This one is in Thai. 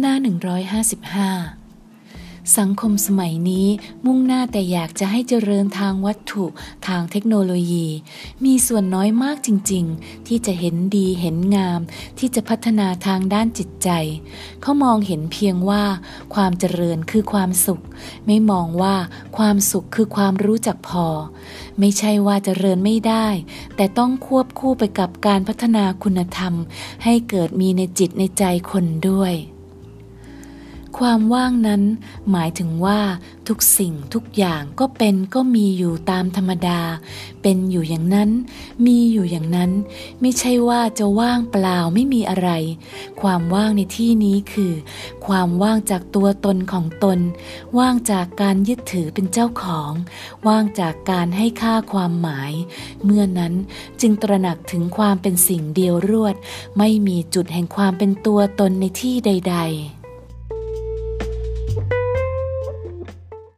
หน้า 155 สังคมสมัยนี้มุ่งหน้าแต่อยากจะให้เจริญทางวัตถุทางเทคโนโลยี มีส่วนน้อยมากจริง ๆ ที่จะเห็นดีเห็นงาม ที่จะพัฒนาทางด้านจิตใจ เขามองเห็นเพียงว่าความเจริญคือความสุข ไม่มองว่าความสุขคือความรู้จักพอ ไม่ใช่ว่าเจริญไม่ได้ แต่ต้องควบคู่ไปกับการพัฒนาคุณธรรม ให้เกิดมีในจิตในใจคนด้วย ความว่างนั้นหมายถึงว่าทุกสิ่งทุกอย่างก็เป็นก็มีอยู่ตามธรรมดา เป็นอยู่อย่างนั้น มีอยู่อย่างนั้น ไม่ใช่ว่าจะว่างเปล่าไม่มีอะไร ความว่างในที่นี้คือ ความว่างจากตัวตนของตน ว่างจากการยึดถือเป็นเจ้าของ ว่างจากการให้ค่าความหมาย เมื่อนั้นจึงตระหนักถึงความเป็นสิ่งเดียวรวด ไม่มีจุดแห่งความเป็นตัวตนในที่ใด ๆ